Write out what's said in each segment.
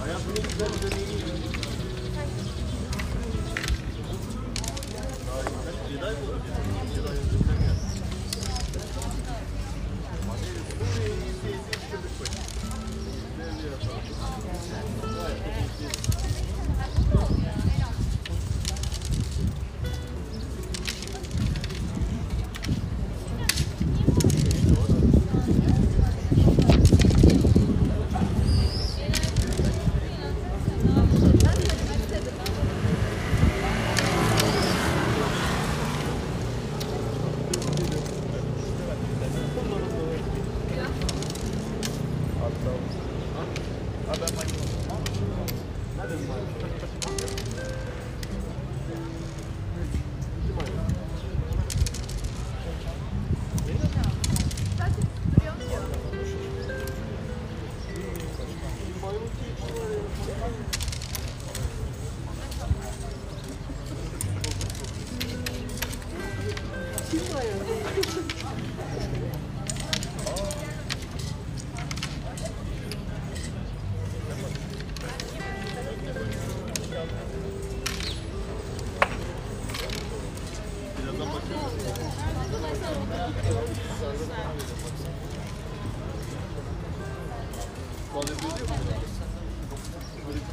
Hayatımın güzel dönemi.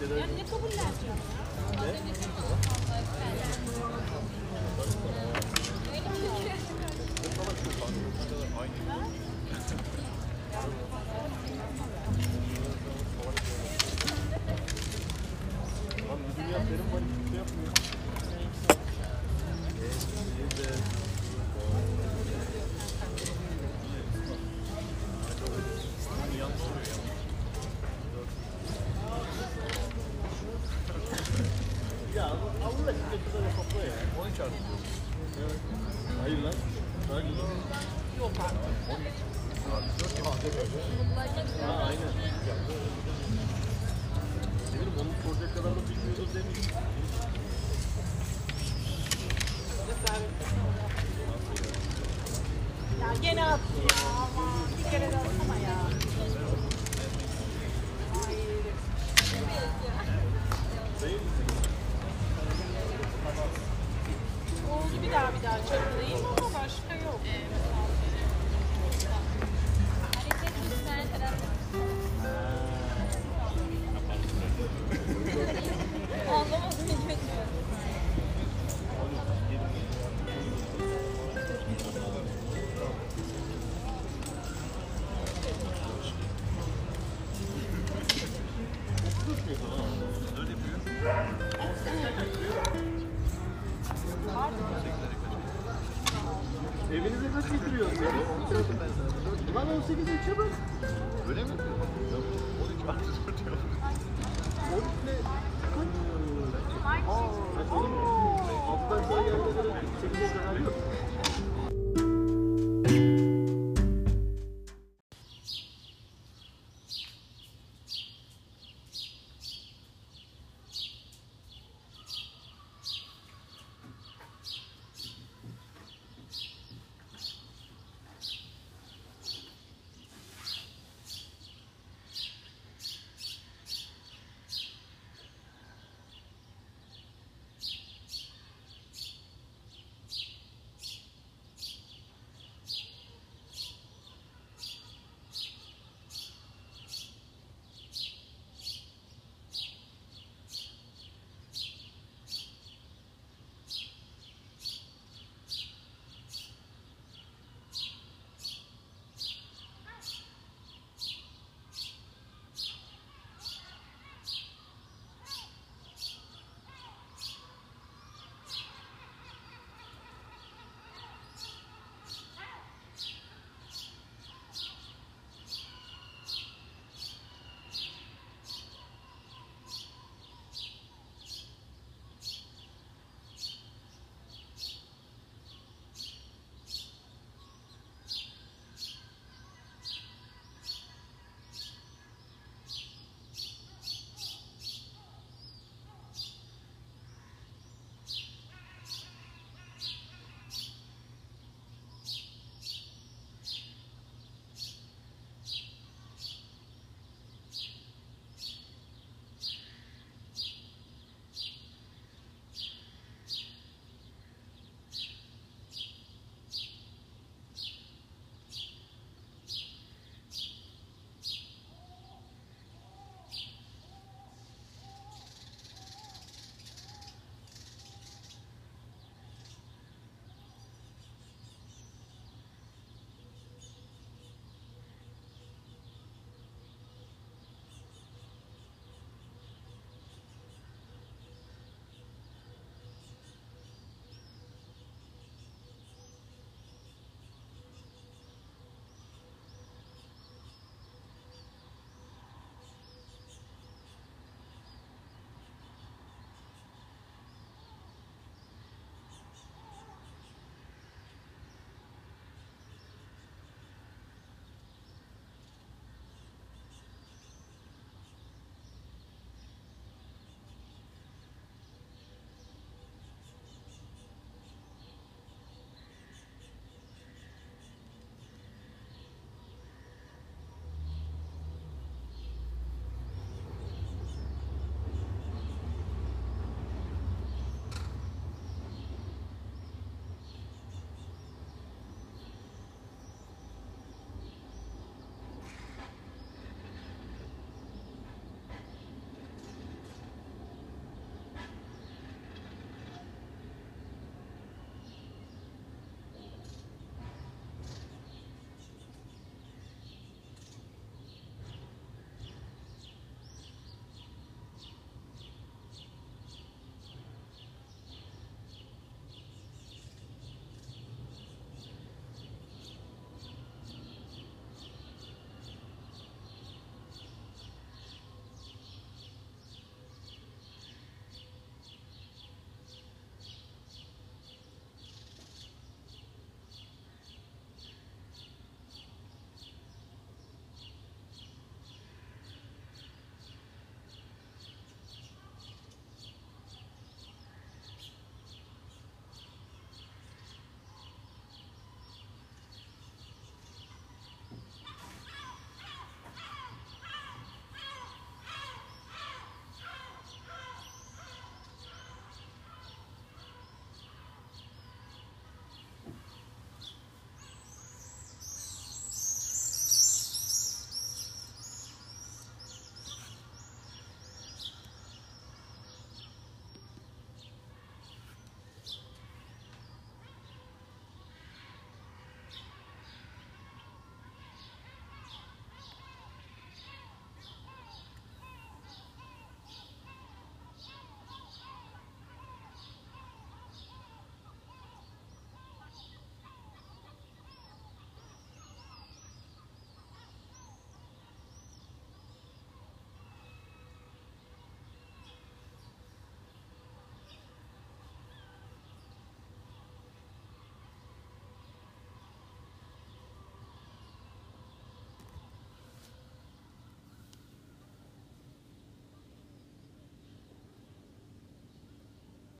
Hayır Ya gene attı ya aman bir kere de atsana ya. Ay. Oldu bir daha bir daha çözdüreyim 18 üçe bak. Öyle mi? 12 artı 4 yok. 12 ne? Kaç? Aa, kaç oğlum? Alttan sonra yerlere 8'e kadar yok.